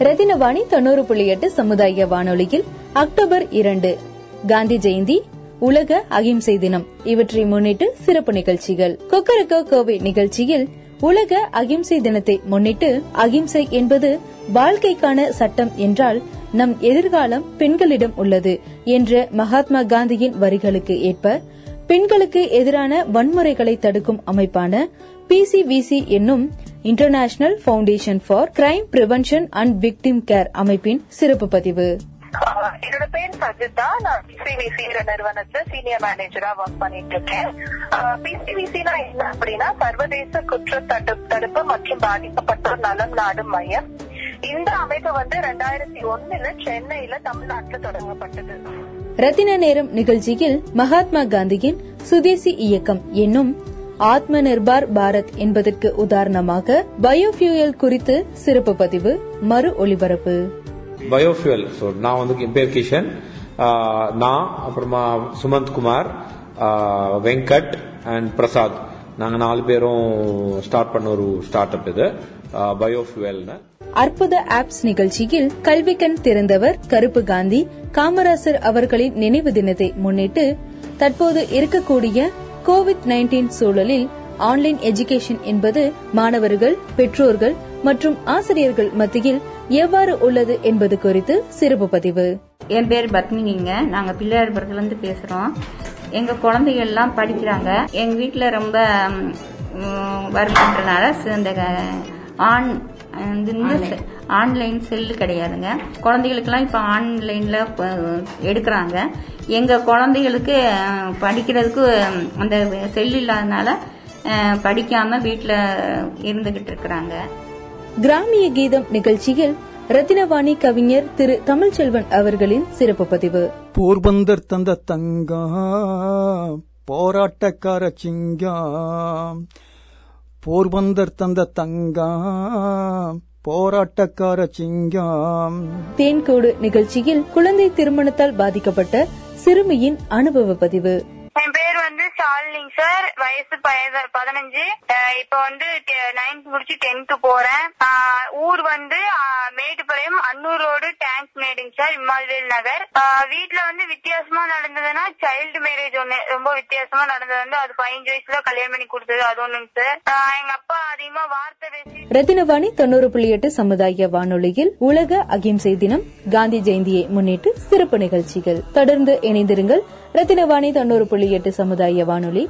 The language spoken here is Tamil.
ரத்தினவாணி தொண்ணூறு புள்ளி எட்டு சமுதாய வானொலியில் அக்டோபர் இரண்டு. காந்தி ஜெயந்தி உலக அகிம்சை தினம். இவற்றை முன்னிட்டு சிறப்பு நிகழ்ச்சிகள். கொக்கரக்கோ கோவை நிகழ்ச்சியில் உலக அகிம்சை தினத்தை முன்னிட்டு அகிம்சை என்பது வாழ்க்கைக்கான சட்டம் என்றால் நம் எதிர்காலம் பெண்களிடம் உள்ளது என்ற மகாத்மா காந்தியின் வரிகளுக்கு ஏற்ப பெண்களுக்கு எதிரான வன்முறைகளை தடுக்கும் அமைப்பான பிசிவிசி என்னும் international foundation for crime prevention and victim care அமைப்பின் சிறப்பு பதிவு. என்னோட பேர் சஜிதா. நான் பிசிவிசி நிறுவனத்துல சீனியர் மேனேஜரா ஒர்க் பண்ணிட்டு இருக்கேன் பிசிவிசினா என்ன அப்படின்னா சர்வதேச குற்ற தடு- தடுப்பு மற்றும் பாதிக்கப்பட்டோர் நலம் நாடும் மையம். இந்த அமைப்பு வந்து ரெண்டாயிரத்தி ஒண்ணுல சென்னையில தமிழ்நாட்டுல தொடங்கப்பட்டது. ரத்தின நேரம் நிகழ்ச்சியில் மகாத்மா காந்தியின் சுதேசி இயக்கம் என்னும் ஆத்ம நிர்பார் பாரத் என்பதற்கு உதாரணமாக பயோஃபியூயல் குறித்து சிறப்பு பதிவு மறு ஒளிபரப்பு பயோஃபியூல் ஸோ நான் வந்து என் பேர் கிஷன். நான் அப்புறமா சுமந்த் குமார் வெங்கட் அண்ட் பிரசாத். நாங்கள் நாலு பேரும் ஸ்டார்ட் பண்ண ஒரு ஸ்டார்ட் அப் இது பயோஃபியூவல்னு அற்புத ஆப்ஸ் நிகழ்ச்சியில் கல்விக்கண் திறந்தவர் கருப்பு காந்தி காமராசர் அவர்களின் நினைவு தினத்தை முன்னிட்டு தற்போது இருக்கக்கூடிய கோவிட் 19 சூழலில் ஆன்லைன் எஜுகேஷன் என்பது மாணவர்கள் பெற்றோர்கள் மற்றும் ஆசிரியர்கள் மத்தியில் எவ்வாறு உள்ளது என்பது குறித்து சிறப்பு பதிவு. என் பேர் பத்மினிங்க. நாங்க பிள்ளையார்புரத்துல இருந்து பேசுறோம். எங்க குழந்தைகள் எல்லாம் படிக்கிறாங்க. எங்க வீட்டுல ரொம்ப வருமானதுனால இந்த ஆண் இந்த செ- ஆன்லைன் செல்லு கிடையாதுங்க. குழந்தைகளுக்கெல்லாம் இப்ப ஆன்லைன்ல எடுக்கிறாங்க. எங்க குழந்தைகளுக்கு படிக்கிறதுக்கு அந்த செல் இல்லாதனால படிக்காம வீட்டுல இருந்துகிட்டு இருக்கிறாங்க. கிராமிய கீதம் நிகழ்ச்சியில் ரத்தினவாணி கவிஞர் திரு தமிழ்ச்செல்வன் அவர்களின் சிறப்பு பதிவு. போர்பந்தர் தந்த தங்கம் போராட்டக்கார சிங்கம் போர்பந்தர் தந்த தங்கம் போராட்டக்கார சிங்கம். தேன்கூடு நிகழ்ச்சியில் குழந்தை திருமணத்தால் பாதிக்கப்பட்ட சிறுமியின் அனுபவ பதிவு. என் பேர் வந்து? ஷாலினிங் சார் வயசு பதினஞ்சு. இப்ப வந்து நைன்த் முடிச்சு டென்த் போறேன். ஆஹ் ஊர் வந்து மேட்டுப்பாளையம் அன்னூர் ரோடு டேங்க் மேடுங்க சார் இம்மால்வேல் நகர். வீட்டுல வந்து வித்தியாசமா நடந்ததுன்னா சைல்டு மேரேஜ் ஒண்ணு ரொம்ப வித்தியாசமா நடந்தது வந்து அது பதினஞ்சு வயசுல கல்யாணம் பண்ணி கொடுத்தது அது ஒண்ணுங்க சார். எங்க அப்பா அதிகமா வார்த்தை பேசி ரத்தினவாணி தொண்ணூறு புள்ளி எட்டு சமுதாய வானொலியில் உலக அகிம்சை தினம் காந்தி ஜெயந்தியை முன்னிட்டு சிறப்பு நிகழ்ச்சிகள். தொடர்ந்து இணைந்திருங்கள். ரத்தினவாணி தொண்ணூறு புள்ளி எட்டு சமுதாய வானொலி